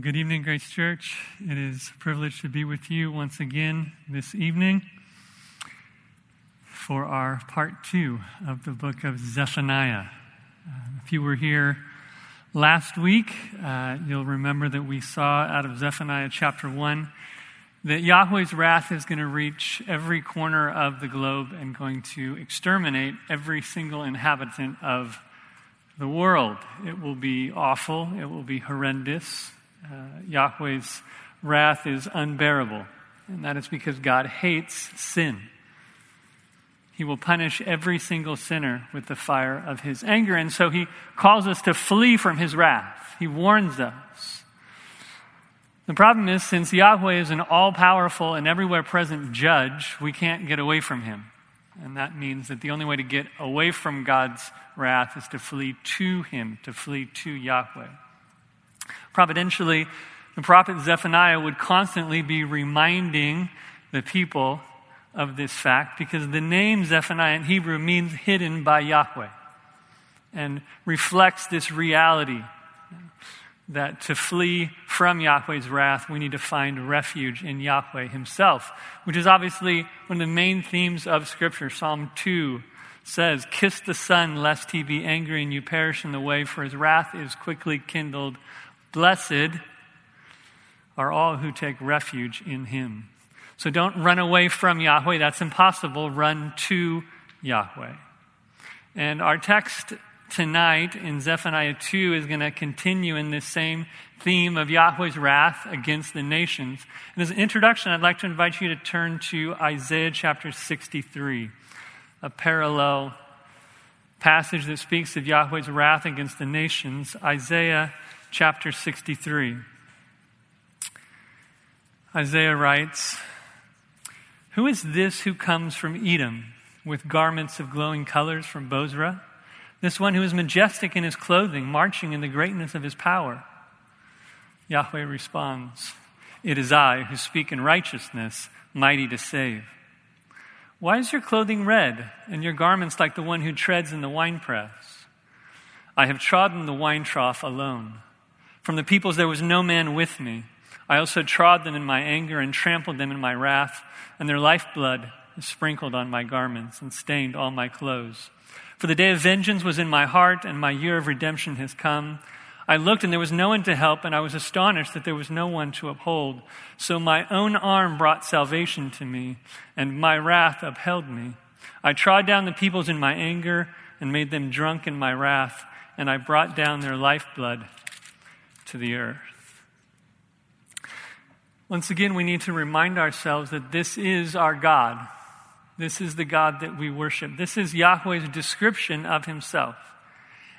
Good evening, Grace Church. It is a privilege to be with you once again this evening for our part two of the book of Zephaniah. Uh, if you were here last week, uh, you'll remember that we saw out of Zephaniah chapter one that Yahweh's wrath is going to reach every corner of the globe and going to exterminate every single inhabitant of the world. It will be awful, it will be horrendous uh, Yahweh's wrath is unbearable, and that is because God hates sin. He will punish every single sinner with the fire of his anger, and so he calls us to flee from his wrath. He warns us. The problem is, since Yahweh is an all powerful and everywhere present judge, we can't get away from him. And that means that the only way to get away from God's wrath is to flee to him, to flee to Yahweh. Providentially, the prophet Zephaniah would constantly be reminding the people of this fact because the name Zephaniah in Hebrew means hidden by Yahweh and reflects this reality that to flee from Yahweh's wrath, we need to find refuge in Yahweh Himself, which is obviously one of the main themes of Scripture. Psalm 2 says, Kiss the Son, lest he be angry and you perish in the way, for his wrath is quickly kindled. Blessed are all who take refuge in him. So don't run away from Yahweh. That's impossible. Run to Yahweh. And our text tonight in Zephaniah 2 is going to continue in this same theme of Yahweh's wrath against the nations. And as an introduction, I'd like to invite you to turn to Isaiah chapter 63, a parallel passage that speaks of Yahweh's wrath against the nations. Isaiah chapter 63. Isaiah writes, Who is this who comes from Edom with garments of glowing colors from Bozrah? This one who is majestic in his clothing, marching in the greatness of his power. Yahweh responds, It is I who speak in righteousness, mighty to save. Why is your clothing red, and your garments like the one who treads in the winepress? I have trodden the wine trough alone. From the peoples there was no man with me. I also trod them in my anger and trampled them in my wrath, and their lifeblood is sprinkled on my garments and stained all my clothes. For the day of vengeance was in my heart, and my year of redemption has come. I looked, and there was no one to help, and I was astonished that there was no one to uphold. So my own arm brought salvation to me, and my wrath upheld me. I trod down the peoples in my anger and made them drunk in my wrath, and I brought down their lifeblood to the earth. Once again, we need to remind ourselves that this is our God. This is the God that we worship. This is Yahweh's description of himself.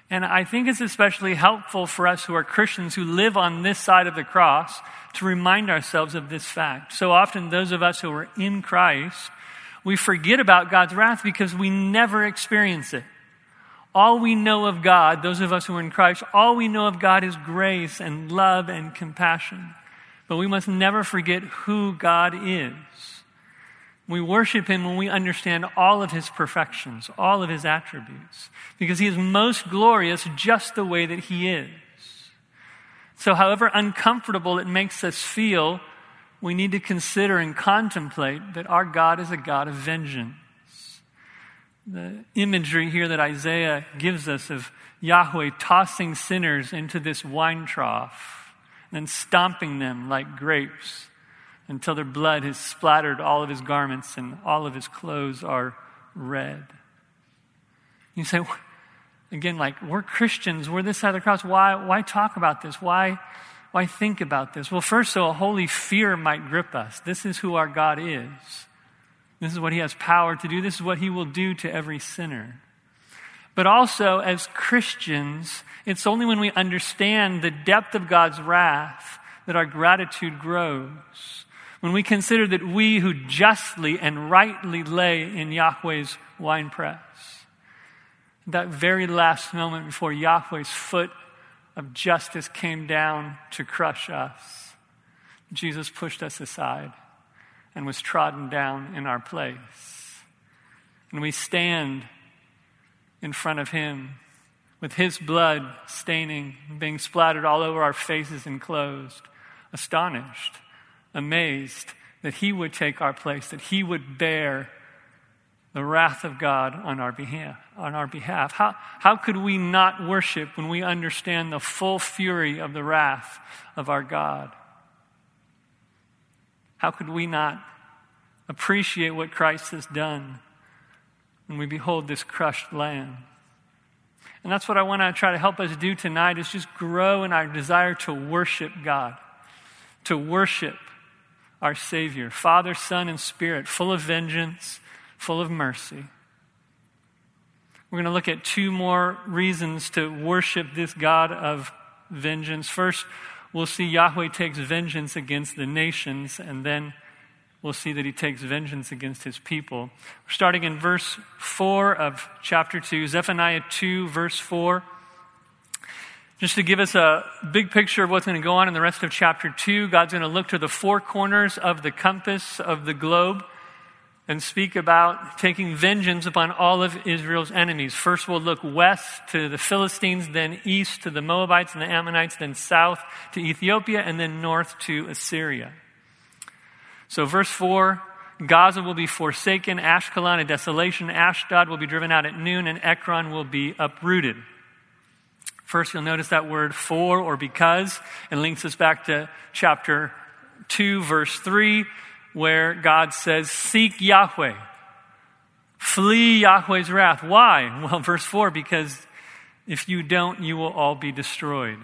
And I think it's especially helpful for us who are Christians who live on this side of the cross to remind ourselves of this fact. So often, those of us who are in Christ, we forget about God's wrath because we never experience it. All we know of God, those of us who are in Christ, all we know of God is grace and love and compassion. But we must never forget who God is. We worship Him when we understand all of His perfections, all of His attributes, because He is most glorious just the way that He is. So, however uncomfortable it makes us feel, we need to consider and contemplate that our God is a God of vengeance the imagery here that Isaiah gives us of Yahweh tossing sinners into this wine trough and then stomping them like grapes until their blood has splattered all of his garments and all of his clothes are red. You say, again, like, we're Christians, we're this side of the cross. Why, why talk about this? Why, why think about this? Well, first, so a holy fear might grip us. This is who our God is. This is what he has power to do. This is what he will do to every sinner. But also, as Christians, it's only when we understand the depth of God's wrath that our gratitude grows. When we consider that we who justly and rightly lay in Yahweh's winepress, that very last moment before Yahweh's foot of justice came down to crush us, Jesus pushed us aside and was trodden down in our place. And we stand in front of him with his blood staining, being splattered all over our faces and clothes, astonished, amazed that he would take our place, that he would bear the wrath of God on our behalf. On our behalf. How, how could we not worship when we understand the full fury of the wrath of our God? How could we not appreciate what Christ has done when we behold this crushed lamb? And that's what I want to try to help us do tonight is just grow in our desire to worship God, to worship our Savior, Father, Son, and Spirit, full of vengeance, full of mercy. We're going to look at two more reasons to worship this God of vengeance. First, we'll see Yahweh takes vengeance against the nations, and then we'll see that he takes vengeance against his people. Starting in verse 4 of chapter 2, Zephaniah 2, verse 4. Just to give us a big picture of what's going to go on in the rest of chapter 2, God's going to look to the four corners of the compass of the globe and speak about taking vengeance upon all of Israel's enemies. First, we'll look west to the Philistines, then east to the Moabites and the Ammonites, then south to Ethiopia, and then north to Assyria. So, verse 4 Gaza will be forsaken, Ashkelon a desolation, Ashdod will be driven out at noon, and Ekron will be uprooted. First, you'll notice that word for or because. and links us back to chapter 2, verse 3, where God says, Seek Yahweh. Flee Yahweh's wrath. Why? Well, verse 4, because if you don't, you will all be destroyed.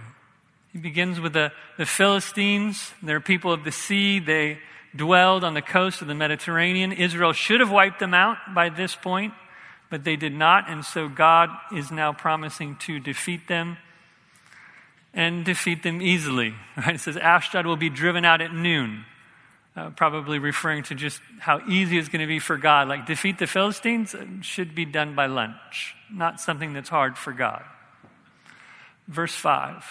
He begins with the, the Philistines. They're people of the sea. They dwelled on the coast of the Mediterranean. Israel should have wiped them out by this point but they did not, and so God is now promising to defeat them and defeat them easily. Right? It says Ashdod will be driven out at noon, uh, probably referring to just how easy it's going to be for God. Like defeat the Philistines should be done by lunch, not something that's hard for God. Verse 5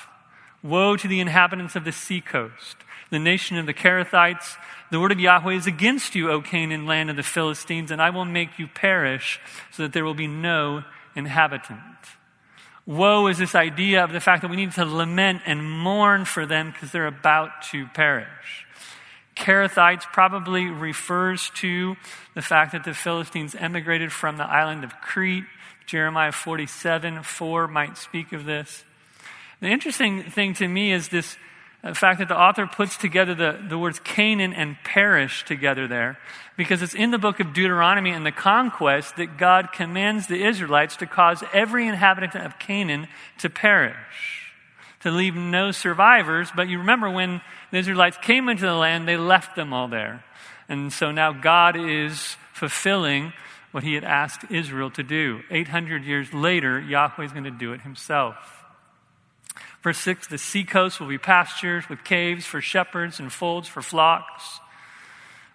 Woe to the inhabitants of the seacoast, the nation of the Cherethites the word of Yahweh is against you, O Canaan, land of the Philistines, and I will make you perish so that there will be no inhabitant. Woe is this idea of the fact that we need to lament and mourn for them because they're about to perish. Cherethites probably refers to the fact that the Philistines emigrated from the island of Crete. Jeremiah 47 4 might speak of this. The interesting thing to me is this the fact that the author puts together the, the words Canaan and perish together there, because it's in the book of Deuteronomy and the conquest that God commands the Israelites to cause every inhabitant of Canaan to perish, to leave no survivors. But you remember when the Israelites came into the land, they left them all there. And so now God is fulfilling what he had asked Israel to do. 800 years later, Yahweh is going to do it himself. Verse 6 The seacoast will be pastures with caves for shepherds and folds for flocks.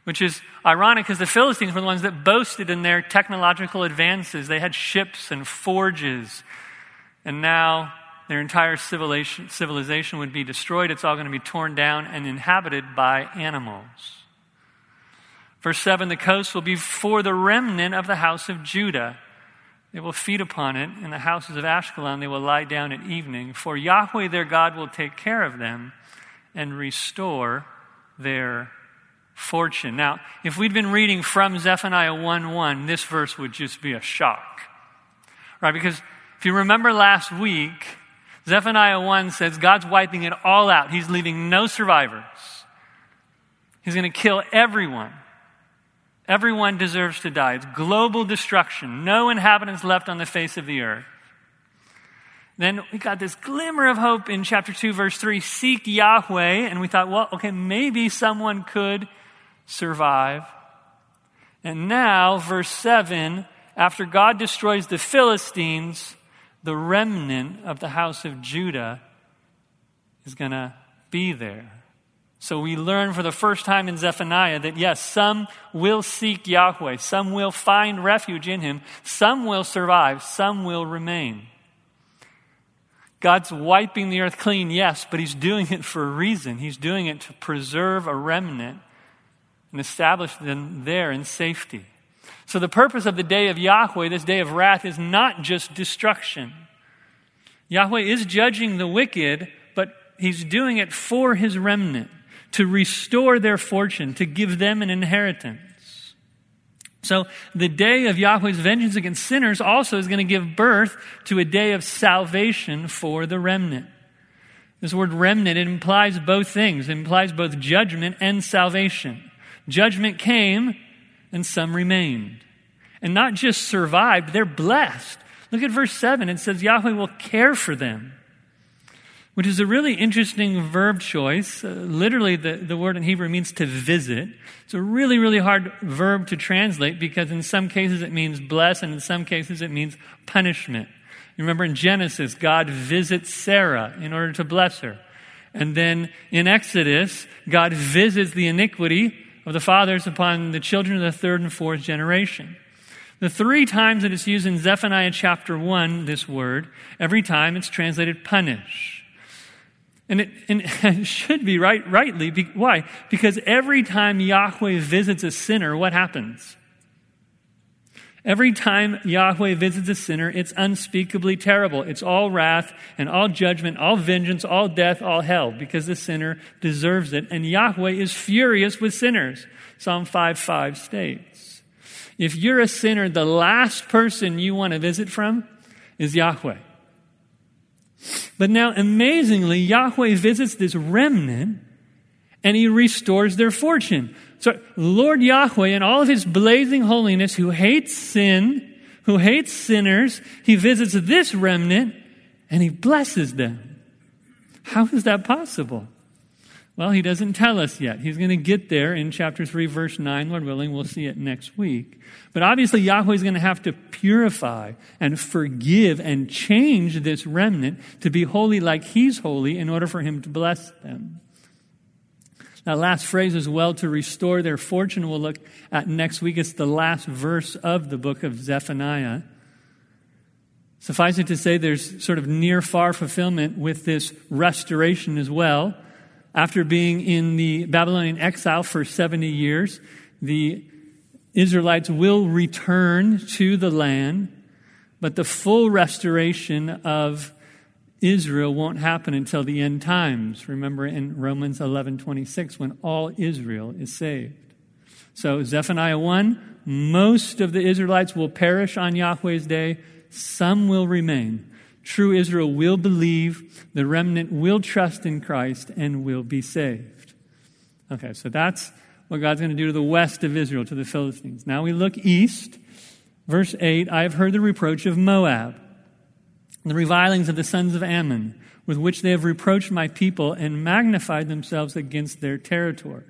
Which is ironic because the Philistines were the ones that boasted in their technological advances. They had ships and forges. And now their entire civilization, civilization would be destroyed. It's all going to be torn down and inhabited by animals. Verse 7 The coast will be for the remnant of the house of Judah. They will feed upon it. In the houses of Ashkelon, they will lie down at evening. For Yahweh their God will take care of them and restore their fortune. Now, if we'd been reading from Zephaniah 1 1, this verse would just be a shock. Right? Because if you remember last week, Zephaniah 1 says God's wiping it all out. He's leaving no survivors. He's going to kill everyone. Everyone deserves to die. It's global destruction. No inhabitants left on the face of the earth. Then we got this glimmer of hope in chapter 2, verse 3 seek Yahweh. And we thought, well, okay, maybe someone could survive. And now, verse 7 after God destroys the Philistines, the remnant of the house of Judah is going to be there. So we learn for the first time in Zephaniah that yes, some will seek Yahweh, some will find refuge in him, some will survive, some will remain. God's wiping the earth clean, yes, but he's doing it for a reason. He's doing it to preserve a remnant and establish them there in safety. So the purpose of the day of Yahweh, this day of wrath, is not just destruction. Yahweh is judging the wicked, but he's doing it for his remnant, to restore their fortune, to give them an inheritance. So the day of Yahweh's vengeance against sinners also is going to give birth to a day of salvation for the remnant. This word remnant, it implies both things. It implies both judgment and salvation. Judgment came and some remained. And not just survived, they're blessed. Look at verse 7. It says Yahweh will care for them, which is a really interesting verb choice. Uh, literally, the, the word in Hebrew means to visit. It's a really, really hard verb to translate because in some cases it means bless and in some cases it means punishment. You remember in Genesis, God visits Sarah in order to bless her. And then in Exodus, God visits the iniquity of the fathers upon the children of the third and fourth generation. The three times that it's used in Zephaniah chapter 1, this word, every time it's translated punish. And it, and it should be right, rightly. Be, why? Because every time Yahweh visits a sinner, what happens? Every time Yahweh visits a sinner, it's unspeakably terrible. It's all wrath and all judgment, all vengeance, all death, all hell, because the sinner deserves it. And Yahweh is furious with sinners. Psalm 5 5 states. If you're a sinner, the last person you want to visit from is Yahweh. But now, amazingly, Yahweh visits this remnant and he restores their fortune. So, Lord Yahweh, in all of his blazing holiness, who hates sin, who hates sinners, he visits this remnant and he blesses them. How is that possible? Well, he doesn't tell us yet. He's going to get there in chapter 3, verse 9, Lord willing. We'll see it next week. But obviously, Yahweh is going to have to purify and forgive and change this remnant to be holy like he's holy in order for him to bless them. That last phrase as well, to restore their fortune, we'll look at next week. It's the last verse of the book of Zephaniah. Suffice it to say, there's sort of near far fulfillment with this restoration as well. After being in the Babylonian exile for 70 years, the Israelites will return to the land, but the full restoration of Israel won't happen until the end times. Remember in Romans 11:26 when all Israel is saved. So Zephaniah 1, most of the Israelites will perish on Yahweh's day, some will remain. True Israel will believe, the remnant will trust in Christ, and will be saved. Okay, so that's what God's going to do to the west of Israel, to the Philistines. Now we look east. Verse 8 I have heard the reproach of Moab, the revilings of the sons of Ammon, with which they have reproached my people and magnified themselves against their territory.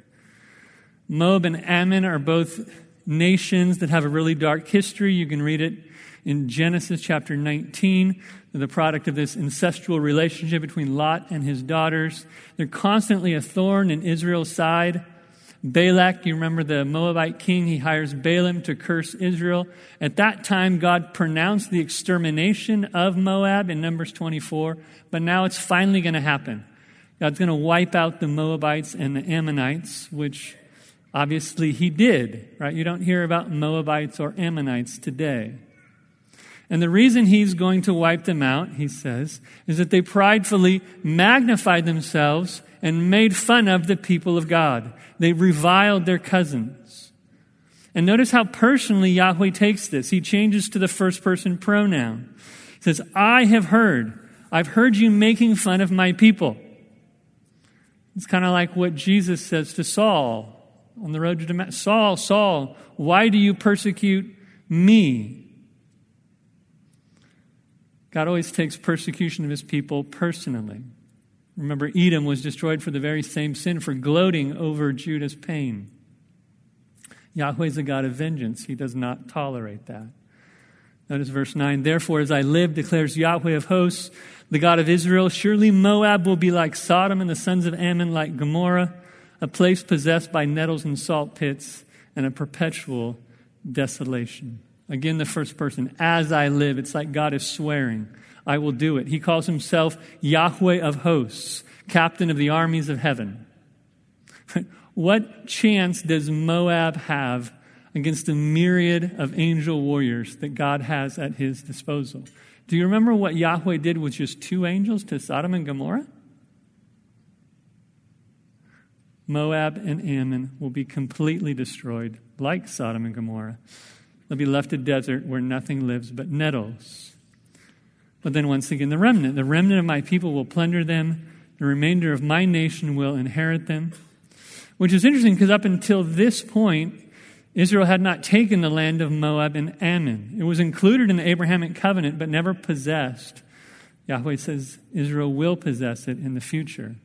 Moab and Ammon are both nations that have a really dark history. You can read it in Genesis chapter 19 the product of this incestual relationship between Lot and his daughters. They're constantly a thorn in Israel's side. Balak, you remember the Moabite king, he hires Balaam to curse Israel. At that time, God pronounced the extermination of Moab in Numbers 24, but now it's finally going to happen. God's going to wipe out the Moabites and the Ammonites, which obviously he did, right? You don't hear about Moabites or Ammonites today. And the reason he's going to wipe them out, he says, is that they pridefully magnified themselves and made fun of the people of God. They reviled their cousins. And notice how personally Yahweh takes this. He changes to the first person pronoun. He says, I have heard. I've heard you making fun of my people. It's kind of like what Jesus says to Saul on the road to Damascus. Saul, Saul, why do you persecute me? God always takes persecution of his people personally. Remember, Edom was destroyed for the very same sin, for gloating over Judah's pain. Yahweh is a God of vengeance. He does not tolerate that. Notice verse 9. Therefore, as I live, declares Yahweh of hosts, the God of Israel, surely Moab will be like Sodom and the sons of Ammon like Gomorrah, a place possessed by nettles and salt pits and a perpetual desolation. Again, the first person, as I live. It's like God is swearing, I will do it. He calls himself Yahweh of hosts, captain of the armies of heaven. what chance does Moab have against a myriad of angel warriors that God has at his disposal? Do you remember what Yahweh did with just two angels to Sodom and Gomorrah? Moab and Ammon will be completely destroyed, like Sodom and Gomorrah. They'll be left a desert where nothing lives but nettles. But then, once again, the remnant. The remnant of my people will plunder them. The remainder of my nation will inherit them. Which is interesting because up until this point, Israel had not taken the land of Moab and Ammon. It was included in the Abrahamic covenant, but never possessed. Yahweh says Israel will possess it in the future.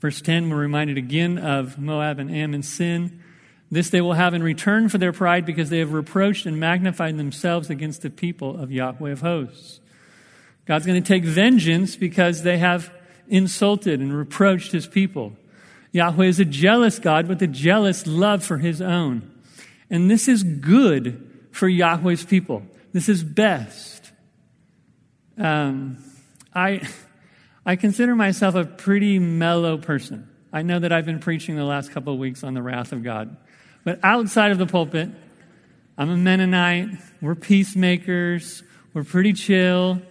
Verse 10, we're reminded again of Moab and Ammon's sin. This they will have in return for their pride because they have reproached and magnified themselves against the people of Yahweh of hosts. God's going to take vengeance because they have insulted and reproached his people. Yahweh is a jealous God with a jealous love for his own. And this is good for Yahweh's people. This is best. Um, I. I consider myself a pretty mellow person. I know that I've been preaching the last couple of weeks on the wrath of God. But outside of the pulpit, I'm a Mennonite. We're peacemakers. We're pretty chill.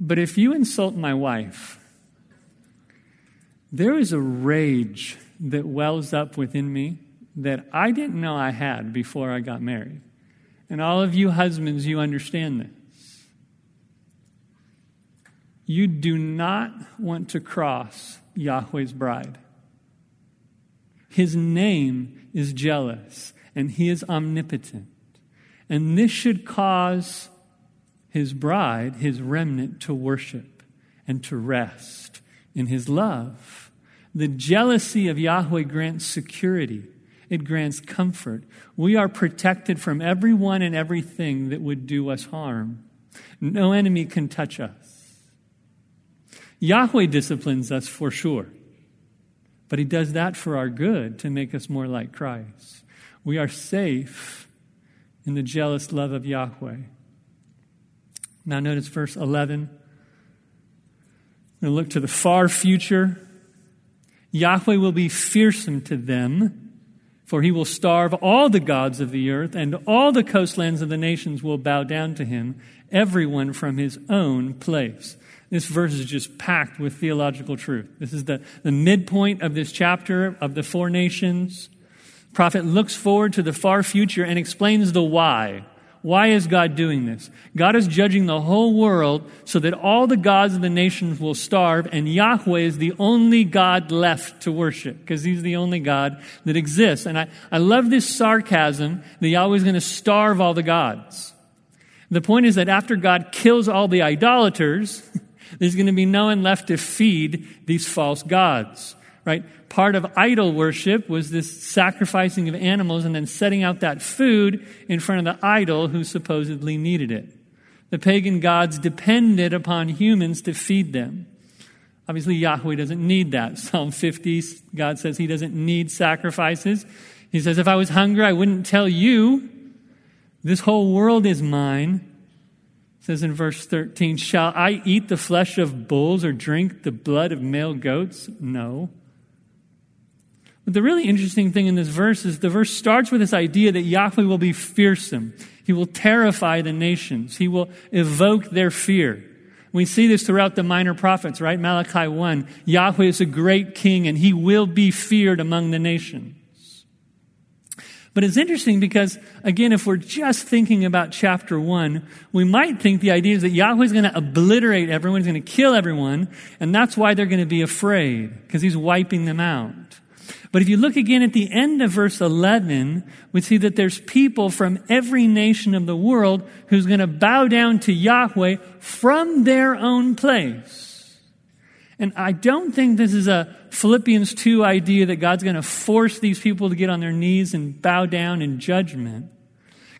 But if you insult my wife, there is a rage that wells up within me that I didn't know I had before I got married. And all of you husbands, you understand this. You do not want to cross Yahweh's bride. His name is jealous, and he is omnipotent. And this should cause his bride, his remnant, to worship and to rest in his love. The jealousy of Yahweh grants security, it grants comfort. We are protected from everyone and everything that would do us harm. No enemy can touch us. Yahweh disciplines us for sure, but He does that for our good to make us more like Christ. We are safe in the jealous love of Yahweh. Now, notice verse 11. We're going to look to the far future. Yahweh will be fearsome to them, for he will starve all the gods of the earth, and all the coastlands of the nations will bow down to him, everyone from his own place. This verse is just packed with theological truth. This is the, the midpoint of this chapter of the four nations. Prophet looks forward to the far future and explains the why. Why is God doing this? God is judging the whole world so that all the gods of the nations will starve, and Yahweh is the only God left to worship, because He's the only God that exists. And I, I love this sarcasm that Yahweh is going to starve all the gods. The point is that after God kills all the idolaters, There's going to be no one left to feed these false gods, right? Part of idol worship was this sacrificing of animals and then setting out that food in front of the idol who supposedly needed it. The pagan gods depended upon humans to feed them. Obviously, Yahweh doesn't need that. Psalm 50, God says he doesn't need sacrifices. He says, If I was hungry, I wouldn't tell you. This whole world is mine says in verse 13, Shall I eat the flesh of bulls or drink the blood of male goats? No. But the really interesting thing in this verse is the verse starts with this idea that Yahweh will be fearsome. He will terrify the nations. He will evoke their fear. We see this throughout the minor prophets, right? Malachi 1. Yahweh is a great king and he will be feared among the nations. But it's interesting because, again, if we're just thinking about chapter one, we might think the idea is that Yahweh is going to obliterate everyone, he's going to kill everyone, and that's why they're going to be afraid, because he's wiping them out. But if you look again at the end of verse 11, we see that there's people from every nation of the world who's going to bow down to Yahweh from their own place. And I don't think this is a Philippians 2 idea that God's going to force these people to get on their knees and bow down in judgment.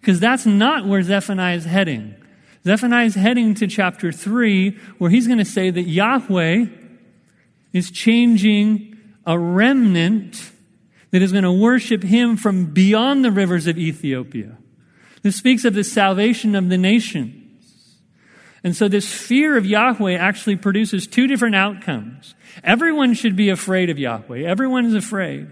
Because that's not where Zephaniah is heading. Zephaniah is heading to chapter 3, where he's going to say that Yahweh is changing a remnant that is going to worship him from beyond the rivers of Ethiopia. This speaks of the salvation of the nation. And so this fear of Yahweh actually produces two different outcomes. Everyone should be afraid of Yahweh. Everyone is afraid.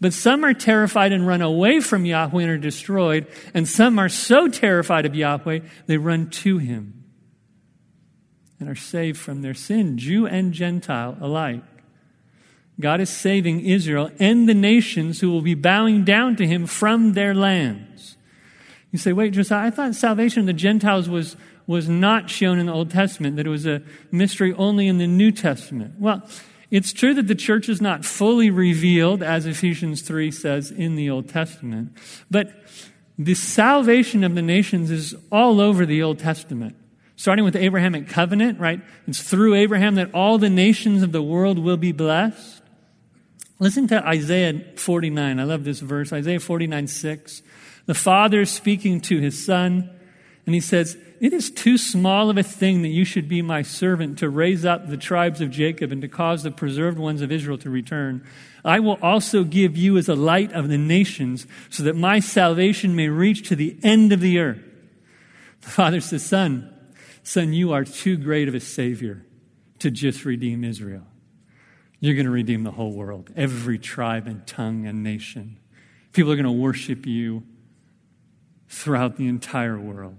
But some are terrified and run away from Yahweh and are destroyed, and some are so terrified of Yahweh they run to him and are saved from their sin, Jew and Gentile alike. God is saving Israel and the nations who will be bowing down to him from their lands. You say, wait, Josiah, I thought salvation of the Gentiles was, was not shown in the Old Testament, that it was a mystery only in the New Testament. Well, it's true that the church is not fully revealed, as Ephesians 3 says in the Old Testament, but the salvation of the nations is all over the Old Testament. Starting with the Abrahamic covenant, right? It's through Abraham that all the nations of the world will be blessed. Listen to Isaiah 49. I love this verse. Isaiah 49, 6. The father speaking to his son, and he says, It is too small of a thing that you should be my servant to raise up the tribes of Jacob and to cause the preserved ones of Israel to return. I will also give you as a light of the nations, so that my salvation may reach to the end of the earth. The father says, Son, son, you are too great of a savior to just redeem Israel. You're going to redeem the whole world, every tribe and tongue and nation. People are going to worship you throughout the entire world.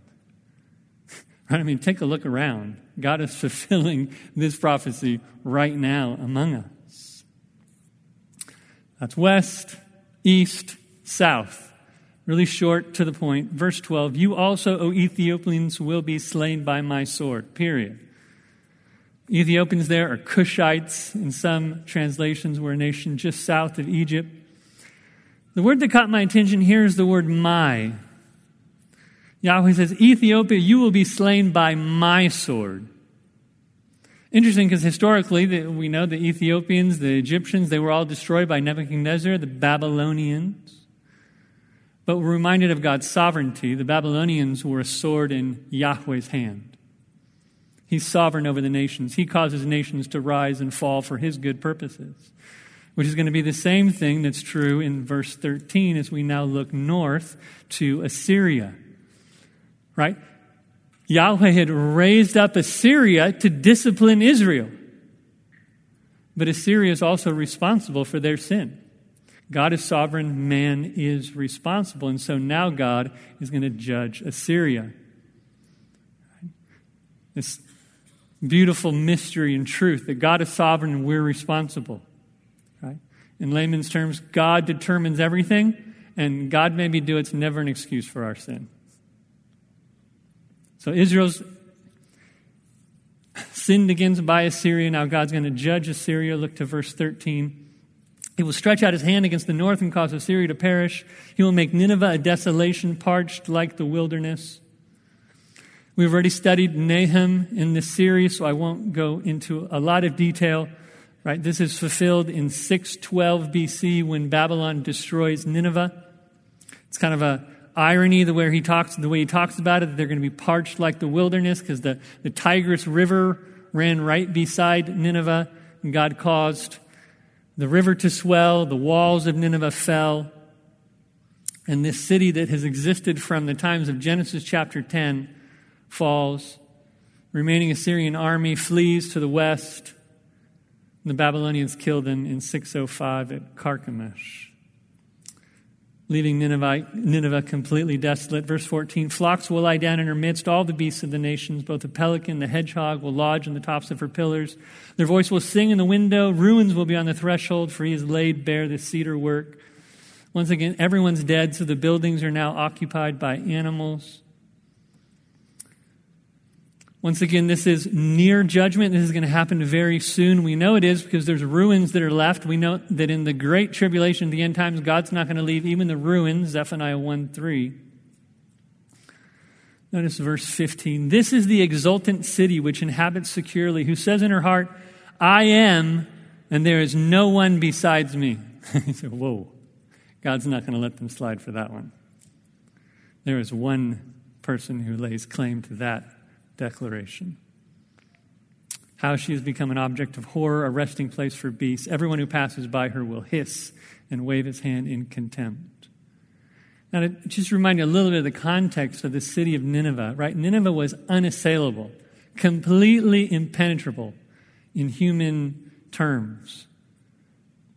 Right? I mean, take a look around. God is fulfilling this prophecy right now among us. That's west, east, south. Really short to the point. Verse 12 You also, O Ethiopians, will be slain by my sword. Period. Ethiopians there are Cushites. In some translations, were a nation just south of Egypt. The word that caught my attention here is the word my. Yahweh says, Ethiopia, you will be slain by my sword. Interesting because historically, we know the Ethiopians, the Egyptians, they were all destroyed by Nebuchadnezzar, the Babylonians. But we're reminded of God's sovereignty. The Babylonians were a sword in Yahweh's hand. He's sovereign over the nations. He causes nations to rise and fall for his good purposes, which is going to be the same thing that's true in verse 13 as we now look north to Assyria. Right? Yahweh had raised up Assyria to discipline Israel. But Assyria is also responsible for their sin. God is sovereign, man is responsible. And so now God is going to judge Assyria. This beautiful mystery and truth that God is sovereign and we're responsible. Right? In layman's terms, God determines everything, and God maybe do it's never an excuse for our sin. So Israel's sinned against by Assyria. Now God's going to judge Assyria. Look to verse 13. He will stretch out his hand against the north and cause Assyria to perish. He will make Nineveh a desolation, parched like the wilderness. We've already studied Nahum in this series, so I won't go into a lot of detail. Right? This is fulfilled in 612 BC when Babylon destroys Nineveh. It's kind of a irony the way he talks, the way he talks about it, that they're going to be parched like the wilderness because the, the Tigris River ran right beside Nineveh, and God caused the river to swell, the walls of Nineveh fell, and this city that has existed from the times of Genesis chapter 10 falls. Remaining Assyrian army flees to the west. The Babylonians kill them in 605 at Carchemish, leaving Nineveh, Nineveh completely desolate. Verse 14 Flocks will lie down in her midst, all the beasts of the nations, both the pelican, the hedgehog will lodge on the tops of her pillars. Their voice will sing in the window, ruins will be on the threshold, for he has laid bare the cedar work. Once again, everyone's dead, so the buildings are now occupied by animals. Once again, this is near judgment. This is going to happen very soon. We know it is because there's ruins that are left. We know that in the great tribulation, the end times, God's not going to leave even the ruins, Zephaniah 1 3. Notice verse 15. This is the exultant city which inhabits securely, who says in her heart, I am, and there is no one besides me. you say, Whoa, God's not going to let them slide for that one. There is one person who lays claim to that declaration. How she has become an object of horror, a resting place for beasts. Everyone who passes by her will hiss and wave his hand in contempt. Now, to just remind you a little bit of the context of the city of Nineveh, right? Nineveh was unassailable, completely impenetrable in human terms.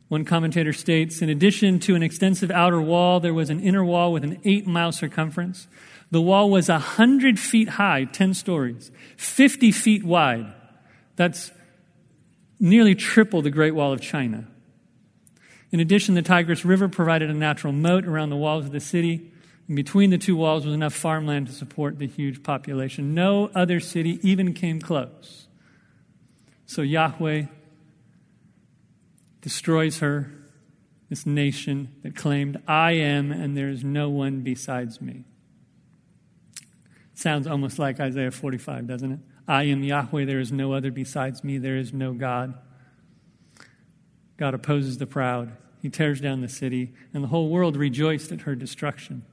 One commentator states In addition to an extensive outer wall, there was an inner wall with an eight mile circumference. The wall was 100 feet high, 10 stories, 50 feet wide. That's nearly triple the Great Wall of China. In addition, the Tigris River provided a natural moat around the walls of the city. And between the two walls was enough farmland to support the huge population. No other city even came close. So Yahweh destroys her, this nation that claimed, I am, and there is no one besides me. Sounds almost like Isaiah 45, doesn't it? I am Yahweh, there is no other besides me, there is no God. God opposes the proud. He tears down the city, and the whole world rejoiced at her destruction.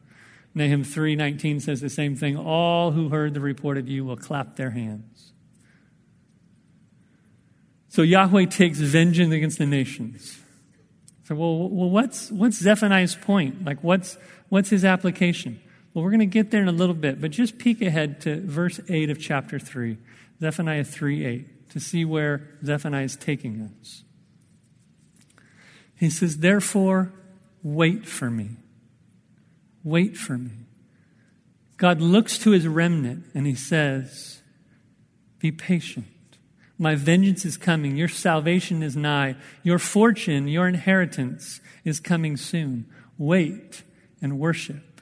Nahum 3:19 says the same thing. All who heard the report of you will clap their hands. So Yahweh takes vengeance against the nations. So, well, well what's, what's Zephaniah's point? Like, what's, what's his application? Well, we're going to get there in a little bit, but just peek ahead to verse 8 of chapter 3, Zephaniah 3 8, to see where Zephaniah is taking us. He says, Therefore, wait for me. Wait for me. God looks to his remnant and he says, Be patient. My vengeance is coming. Your salvation is nigh. Your fortune, your inheritance is coming soon. Wait and worship.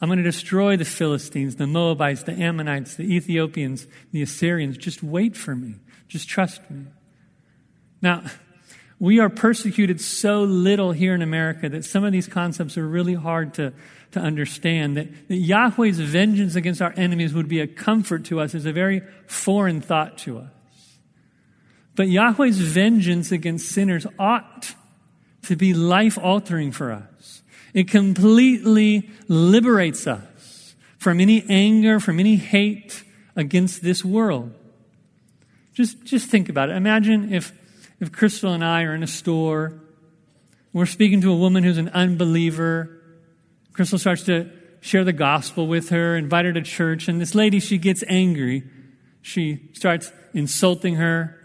I'm going to destroy the Philistines, the Moabites, the Ammonites, the Ethiopians, the Assyrians. Just wait for me. Just trust me. Now, we are persecuted so little here in America that some of these concepts are really hard to, to understand. That, that Yahweh's vengeance against our enemies would be a comfort to us is a very foreign thought to us. But Yahweh's vengeance against sinners ought to be life altering for us. It completely liberates us from any anger, from any hate against this world. Just, just think about it. Imagine if if Crystal and I are in a store, we're speaking to a woman who's an unbeliever. Crystal starts to share the gospel with her, invite her to church, and this lady, she gets angry. She starts insulting her.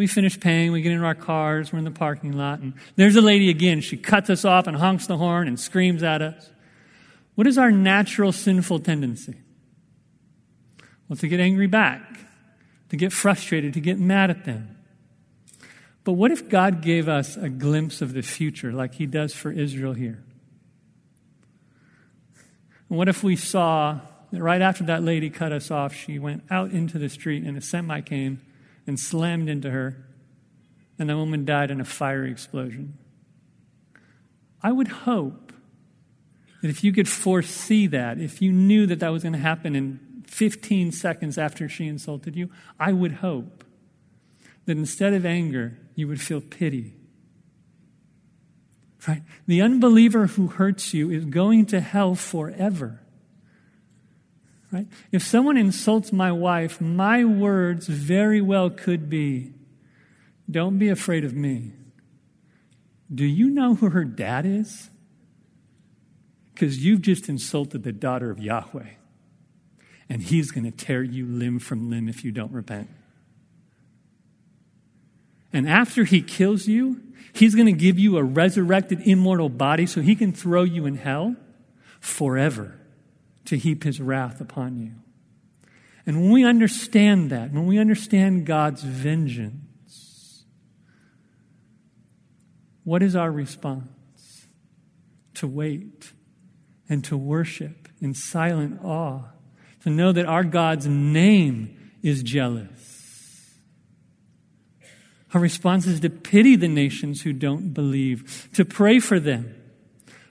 We finish paying, we get into our cars, we're in the parking lot, and there's a lady again. She cuts us off and honks the horn and screams at us. What is our natural sinful tendency? Well, to get angry back, to get frustrated, to get mad at them. But what if God gave us a glimpse of the future like he does for Israel here? And what if we saw that right after that lady cut us off, she went out into the street and a semi came and slammed into her, and the woman died in a fiery explosion? I would hope that if you could foresee that, if you knew that that was going to happen in 15 seconds after she insulted you, I would hope that instead of anger, you would feel pity. Right? The unbeliever who hurts you is going to hell forever. Right? If someone insults my wife, my words very well could be, Don't be afraid of me. Do you know who her dad is? Because you've just insulted the daughter of Yahweh. And he's going to tear you limb from limb if you don't repent. And after he kills you, he's going to give you a resurrected, immortal body so he can throw you in hell forever to heap his wrath upon you. And when we understand that, when we understand God's vengeance, what is our response? To wait and to worship in silent awe, to know that our God's name is jealous our response is to pity the nations who don't believe, to pray for them.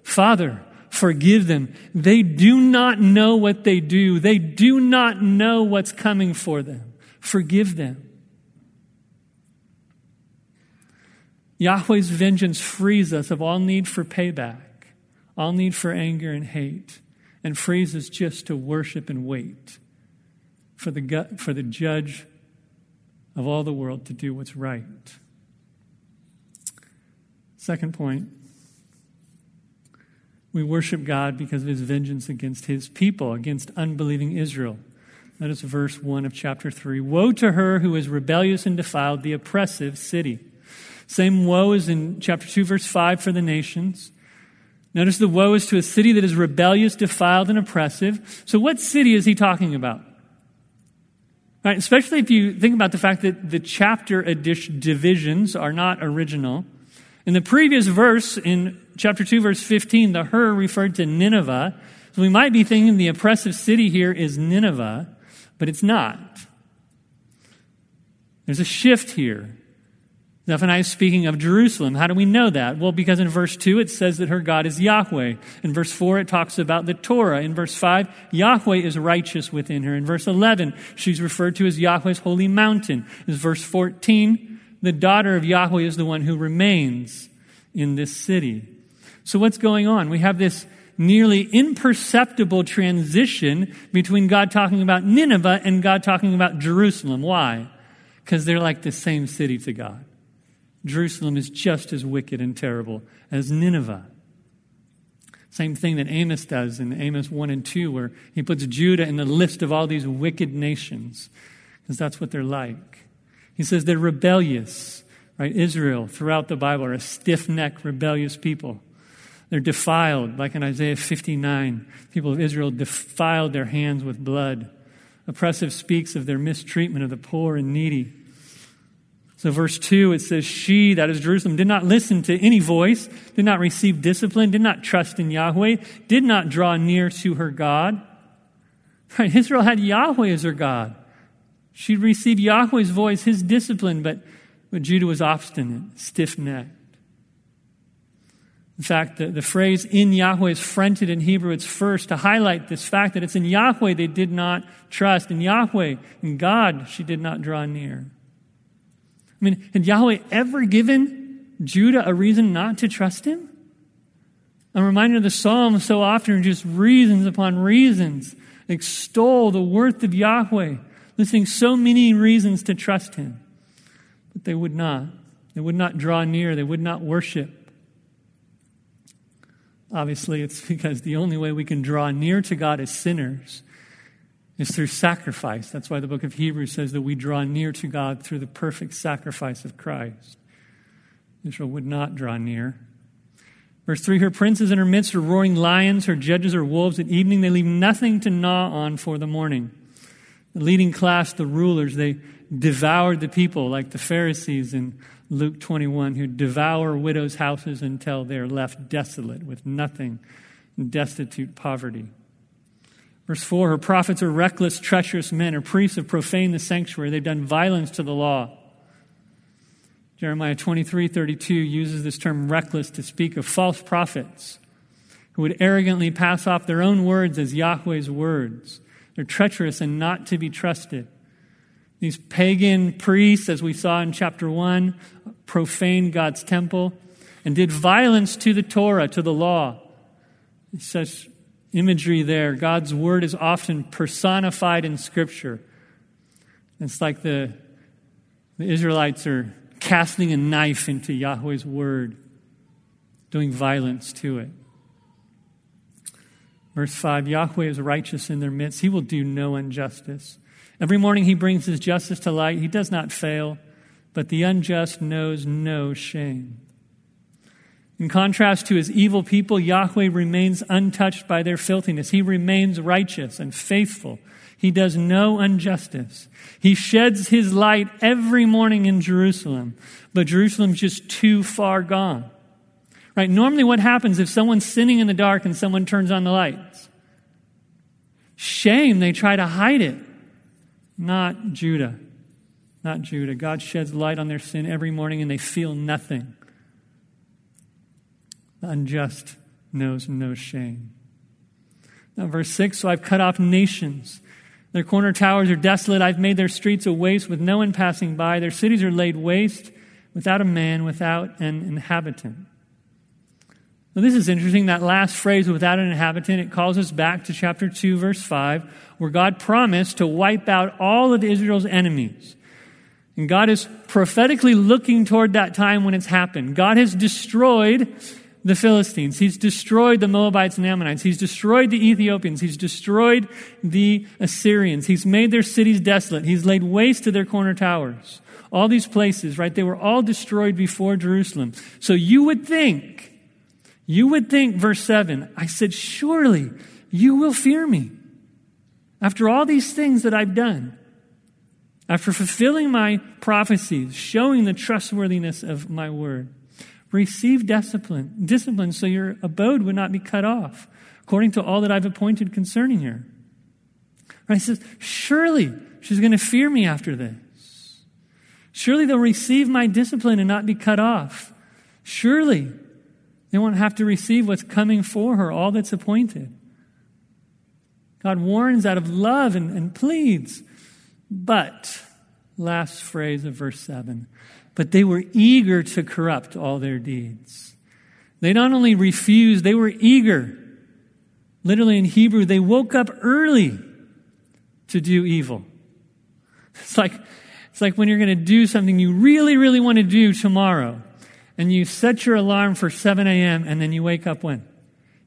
Father, forgive them. They do not know what they do. They do not know what's coming for them. Forgive them. Yahweh's vengeance frees us of all need for payback, all need for anger and hate, and frees us just to worship and wait for the, for the judge of all the world to do what's right. Second point we worship God because of his vengeance against his people, against unbelieving Israel. That is verse 1 of chapter 3. Woe to her who is rebellious and defiled, the oppressive city. Same woe is in chapter 2, verse 5 for the nations. Notice the woe is to a city that is rebellious, defiled, and oppressive. So, what city is he talking about? Right, especially if you think about the fact that the chapter divisions are not original. In the previous verse, in chapter 2, verse 15, the her referred to Nineveh. So we might be thinking the oppressive city here is Nineveh, but it's not. There's a shift here. Zephaniah is speaking of Jerusalem. How do we know that? Well, because in verse 2 it says that her God is Yahweh. In verse 4 it talks about the Torah. In verse 5, Yahweh is righteous within her. In verse 11, she's referred to as Yahweh's holy mountain. In verse 14, the daughter of Yahweh is the one who remains in this city. So what's going on? We have this nearly imperceptible transition between God talking about Nineveh and God talking about Jerusalem. Why? Because they're like the same city to God. Jerusalem is just as wicked and terrible as Nineveh. Same thing that Amos does in Amos 1 and 2, where he puts Judah in the list of all these wicked nations, because that's what they're like. He says they're rebellious, right? Israel, throughout the Bible, are a stiff necked, rebellious people. They're defiled, like in Isaiah 59. People of Israel defiled their hands with blood. Oppressive speaks of their mistreatment of the poor and needy. So, verse 2, it says, She, that is Jerusalem, did not listen to any voice, did not receive discipline, did not trust in Yahweh, did not draw near to her God. Right? Israel had Yahweh as her God. She received Yahweh's voice, his discipline, but, but Judah was obstinate, stiff necked. In fact, the, the phrase in Yahweh is fronted in Hebrew. It's first to highlight this fact that it's in Yahweh they did not trust. In Yahweh, in God, she did not draw near. I mean, had Yahweh ever given Judah a reason not to trust him? I'm reminded of the Psalms so often, just reasons upon reasons extol the worth of Yahweh, listing so many reasons to trust him. But they would not. They would not draw near, they would not worship. Obviously, it's because the only way we can draw near to God as sinners is through sacrifice. That's why the book of Hebrews says that we draw near to God through the perfect sacrifice of Christ. Israel would not draw near. Verse 3 Her princes in her midst are roaring lions, her judges are wolves. At evening they leave nothing to gnaw on for the morning. The leading class, the rulers, they devoured the people like the Pharisees in Luke 21, who devour widows' houses until they are left desolate with nothing, destitute poverty. Verse 4 Her prophets are reckless, treacherous men. Her priests have profaned the sanctuary. They've done violence to the law. Jeremiah 23 32 uses this term reckless to speak of false prophets who would arrogantly pass off their own words as Yahweh's words. They're treacherous and not to be trusted. These pagan priests, as we saw in chapter 1, profaned God's temple and did violence to the Torah, to the law. Such imagery there. God's word is often personified in Scripture. It's like the, the Israelites are casting a knife into Yahweh's word, doing violence to it. Verse 5 Yahweh is righteous in their midst. He will do no injustice. Every morning he brings his justice to light. He does not fail, but the unjust knows no shame. In contrast to his evil people, Yahweh remains untouched by their filthiness. He remains righteous and faithful. He does no injustice. He sheds his light every morning in Jerusalem, but Jerusalem's just too far gone. Right? Normally, what happens if someone's sinning in the dark and someone turns on the lights? Shame, they try to hide it. Not Judah. Not Judah. God sheds light on their sin every morning and they feel nothing. The unjust knows no shame. Now, verse 6 So I've cut off nations. Their corner towers are desolate. I've made their streets a waste with no one passing by. Their cities are laid waste without a man, without an inhabitant. Now, this is interesting. That last phrase, without an inhabitant, it calls us back to chapter 2, verse 5, where God promised to wipe out all of Israel's enemies. And God is prophetically looking toward that time when it's happened. God has destroyed the Philistines. He's destroyed the Moabites and Ammonites. He's destroyed the Ethiopians. He's destroyed the Assyrians. He's made their cities desolate. He's laid waste to their corner towers. All these places, right? They were all destroyed before Jerusalem. So you would think, you would think, verse 7, I said, surely you will fear me. After all these things that I've done, after fulfilling my prophecies, showing the trustworthiness of my word, receive discipline, discipline so your abode would not be cut off, according to all that I've appointed concerning her. Right? He says, surely she's going to fear me after this. Surely they'll receive my discipline and not be cut off. Surely they won't have to receive what's coming for her, all that's appointed. God warns out of love and, and pleads. But, last phrase of verse 7 but they were eager to corrupt all their deeds. They not only refused, they were eager. Literally in Hebrew, they woke up early to do evil. It's like, it's like when you're going to do something you really, really want to do tomorrow, and you set your alarm for 7 a.m., and then you wake up when?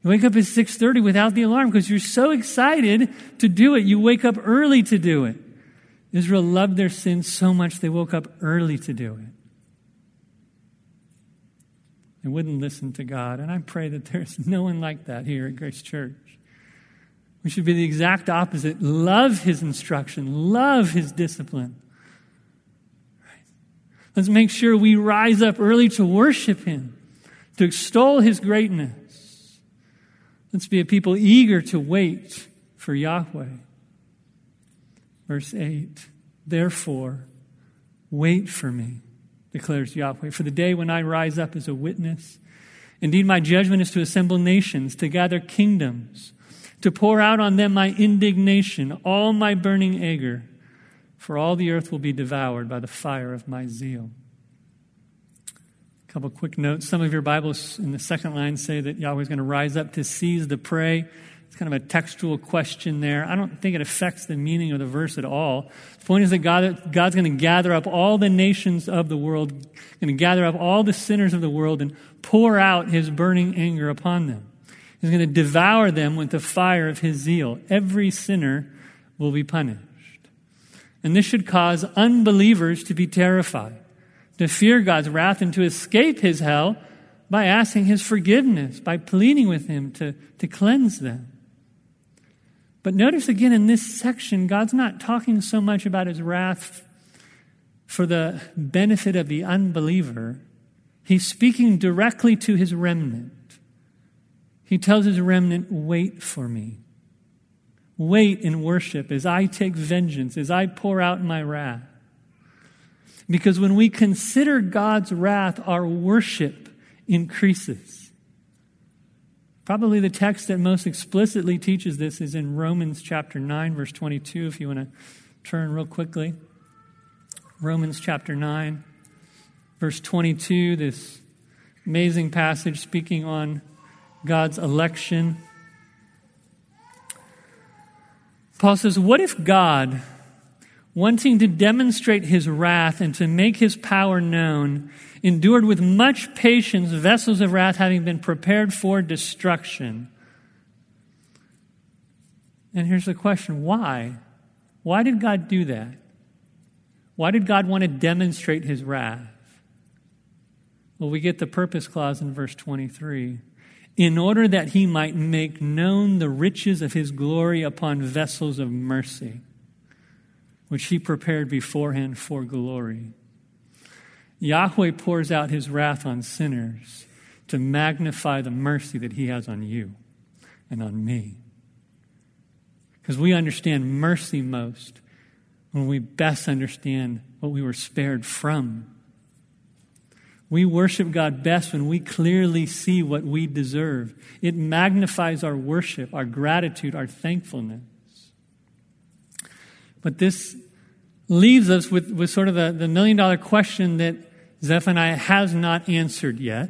You wake up at 6.30 without the alarm because you're so excited to do it. You wake up early to do it. Israel loved their sin so much they woke up early to do it. They wouldn't listen to God. And I pray that there's no one like that here at Grace Church. We should be the exact opposite. Love his instruction, love his discipline. Let's make sure we rise up early to worship him, to extol his greatness. Let's be a people eager to wait for Yahweh. Verse 8 Therefore, wait for me declares Yahweh. For the day when I rise up as a witness, indeed, my judgment is to assemble nations, to gather kingdoms, to pour out on them my indignation, all my burning anger, for all the earth will be devoured by the fire of my zeal. A couple quick notes. Some of your Bibles in the second line say that Yahweh is going to rise up to seize the prey. It's kind of a textual question there. I don't think it affects the meaning of the verse at all. The point is that God, God's going to gather up all the nations of the world, going to gather up all the sinners of the world and pour out his burning anger upon them. He's going to devour them with the fire of his zeal. Every sinner will be punished. And this should cause unbelievers to be terrified, to fear God's wrath, and to escape his hell by asking his forgiveness, by pleading with him to, to cleanse them. But notice again in this section, God's not talking so much about his wrath for the benefit of the unbeliever. He's speaking directly to his remnant. He tells his remnant, Wait for me. Wait in worship as I take vengeance, as I pour out my wrath. Because when we consider God's wrath, our worship increases. Probably the text that most explicitly teaches this is in Romans chapter 9, verse 22, if you want to turn real quickly. Romans chapter 9, verse 22, this amazing passage speaking on God's election. Paul says, What if God, wanting to demonstrate his wrath and to make his power known, endured with much patience vessels of wrath having been prepared for destruction. And here's the question why? Why did God do that? Why did God want to demonstrate his wrath? Well, we get the purpose clause in verse 23 in order that he might make known the riches of his glory upon vessels of mercy, which he prepared beforehand for glory. Yahweh pours out his wrath on sinners to magnify the mercy that he has on you and on me. Because we understand mercy most when we best understand what we were spared from. We worship God best when we clearly see what we deserve. It magnifies our worship, our gratitude, our thankfulness. But this leaves us with, with sort of the, the million dollar question that Zephaniah has not answered yet.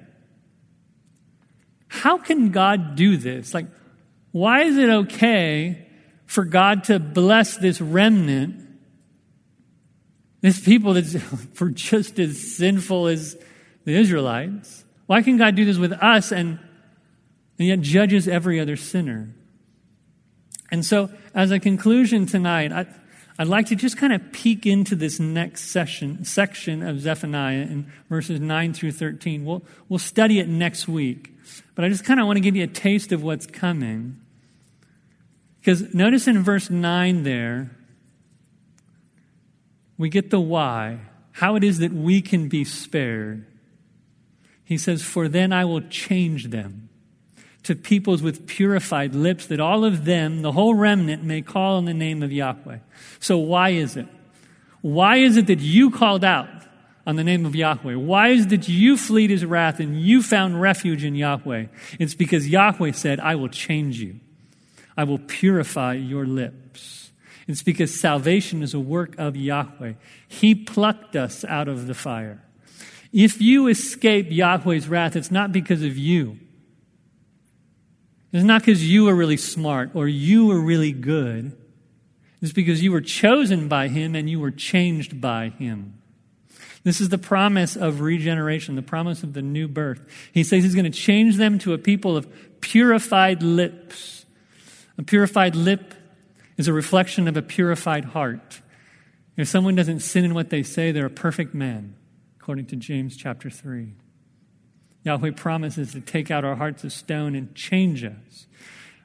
How can God do this? Like, why is it okay for God to bless this remnant, this people that were just as sinful as the Israelites? Why can God do this with us and, and yet judges every other sinner? And so, as a conclusion tonight, I, I'd like to just kind of peek into this next session, section of Zephaniah in verses 9 through 13. We'll, we'll study it next week. But I just kind of want to give you a taste of what's coming. Because notice in verse 9 there, we get the why, how it is that we can be spared. He says, For then I will change them to peoples with purified lips, that all of them, the whole remnant, may call on the name of Yahweh. So, why is it? Why is it that you called out on the name of Yahweh? Why is it that you fled his wrath and you found refuge in Yahweh? It's because Yahweh said, I will change you, I will purify your lips. It's because salvation is a work of Yahweh. He plucked us out of the fire. If you escape Yahweh's wrath, it's not because of you. It's not because you were really smart or you were really good. It's because you were chosen by Him and you were changed by Him. This is the promise of regeneration, the promise of the new birth. He says He's going to change them to a people of purified lips. A purified lip is a reflection of a purified heart. If someone doesn't sin in what they say, they're a perfect man, according to James chapter 3. Yahweh promises to take out our hearts of stone and change us.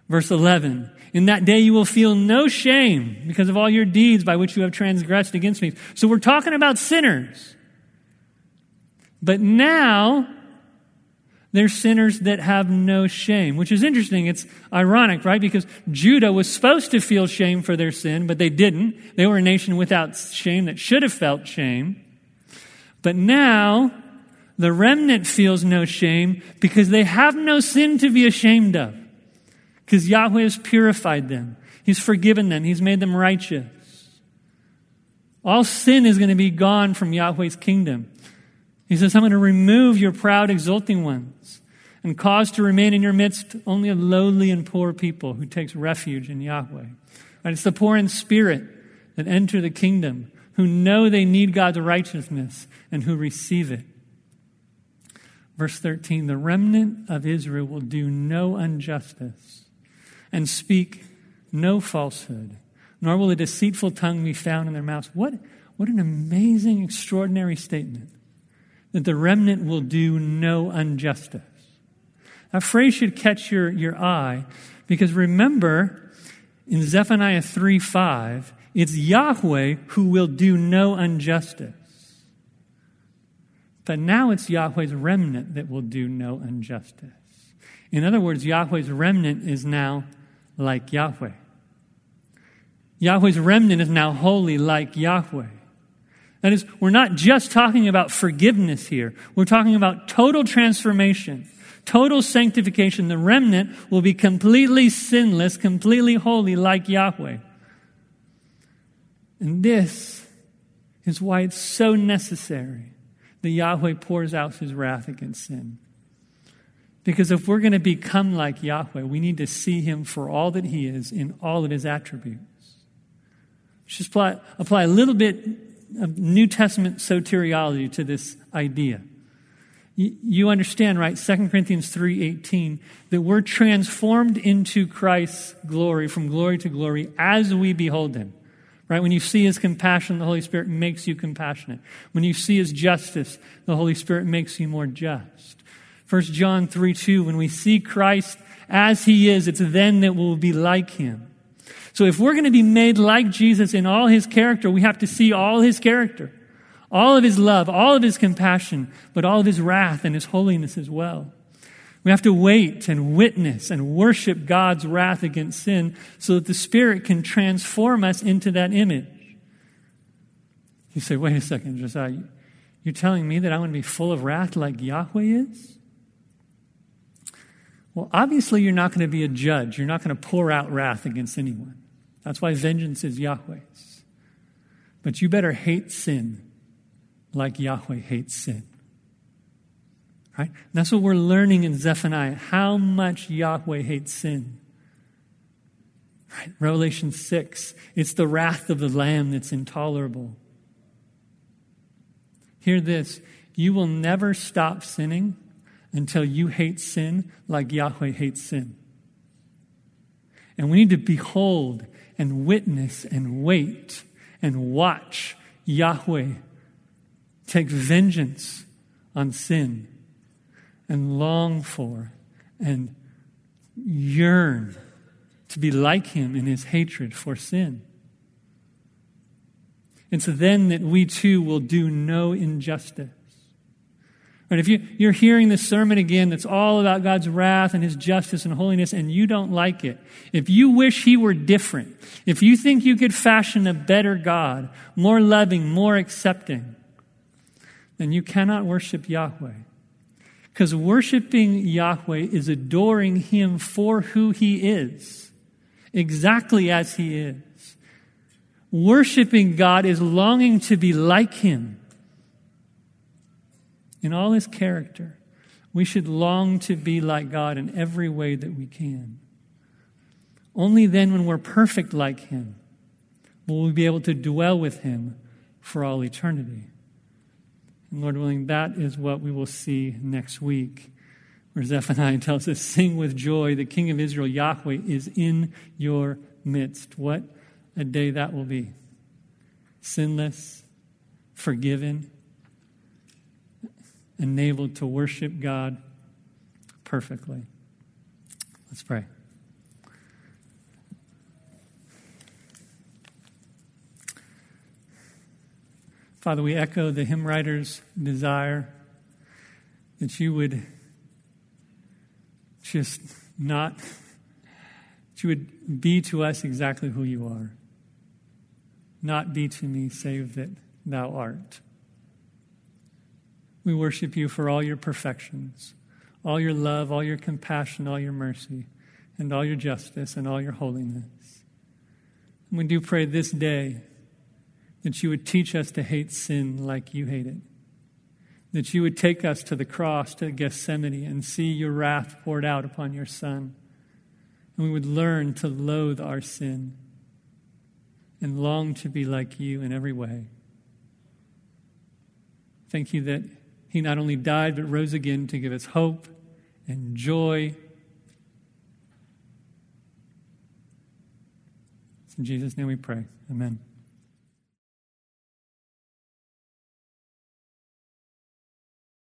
Verse 11, in that day you will feel no shame because of all your deeds by which you have transgressed against me. So we're talking about sinners. But now, they're sinners that have no shame, which is interesting. It's ironic, right? Because Judah was supposed to feel shame for their sin, but they didn't. They were a nation without shame that should have felt shame. But now, the remnant feels no shame because they have no sin to be ashamed of. Because Yahweh has purified them, He's forgiven them, He's made them righteous. All sin is going to be gone from Yahweh's kingdom. He says, I'm going to remove your proud, exulting ones and cause to remain in your midst only a lowly and poor people who takes refuge in Yahweh. Right? It's the poor in spirit that enter the kingdom, who know they need God's righteousness and who receive it. Verse 13 the remnant of Israel will do no injustice and speak no falsehood, nor will a deceitful tongue be found in their mouths. What, what an amazing, extraordinary statement that the remnant will do no injustice. That phrase should catch your, your eye because remember in Zephaniah 3 5, it's Yahweh who will do no injustice. But now it's Yahweh's remnant that will do no injustice. In other words, Yahweh's remnant is now like Yahweh. Yahweh's remnant is now holy like Yahweh. That is, we're not just talking about forgiveness here. We're talking about total transformation, total sanctification. The remnant will be completely sinless, completely holy like Yahweh. And this is why it's so necessary that Yahweh pours out his wrath against sin. Because if we're going to become like Yahweh, we need to see him for all that he is in all of his attributes. Just apply, apply a little bit of New Testament soteriology to this idea. You, you understand, right? 2 Corinthians 3.18, that we're transformed into Christ's glory, from glory to glory, as we behold him. Right? When you see his compassion, the Holy Spirit makes you compassionate. When you see his justice, the Holy Spirit makes you more just. 1 John 3 2, when we see Christ as he is, it's then that we'll be like him. So if we're going to be made like Jesus in all his character, we have to see all his character, all of his love, all of his compassion, but all of his wrath and his holiness as well. We have to wait and witness and worship God's wrath against sin so that the Spirit can transform us into that image. You say, wait a second, Josiah, you're telling me that I want to be full of wrath like Yahweh is? Well, obviously, you're not going to be a judge. You're not going to pour out wrath against anyone. That's why vengeance is Yahweh's. But you better hate sin like Yahweh hates sin. Right? that's what we're learning in Zephaniah how much Yahweh hates sin. Right? Revelation 6, it's the wrath of the Lamb that's intolerable. Hear this you will never stop sinning until you hate sin like Yahweh hates sin. And we need to behold and witness and wait and watch Yahweh take vengeance on sin and long for and yearn to be like him in his hatred for sin. So then that we too will do no injustice. Right, if you, you're hearing this sermon again that's all about God's wrath and his justice and holiness and you don't like it, if you wish he were different, if you think you could fashion a better God, more loving, more accepting, then you cannot worship Yahweh. Because worshiping Yahweh is adoring him for who he is, exactly as he is. Worshiping God is longing to be like him in all his character. We should long to be like God in every way that we can. Only then, when we're perfect like him, will we be able to dwell with him for all eternity. And Lord willing, that is what we will see next week, where Zephaniah tells us, Sing with joy, the King of Israel, Yahweh, is in your midst. What a day that will be. Sinless, forgiven, enabled to worship God perfectly. Let's pray. Father, we echo the hymn writer's desire that you would just not, that you would be to us exactly who you are. Not be to me save that thou art. We worship you for all your perfections, all your love, all your compassion, all your mercy, and all your justice and all your holiness. And we do pray this day that you would teach us to hate sin like you hate it. That you would take us to the cross, to Gethsemane, and see your wrath poured out upon your Son. And we would learn to loathe our sin and long to be like you in every way. Thank you that he not only died, but rose again to give us hope and joy. in Jesus' name we pray. Amen.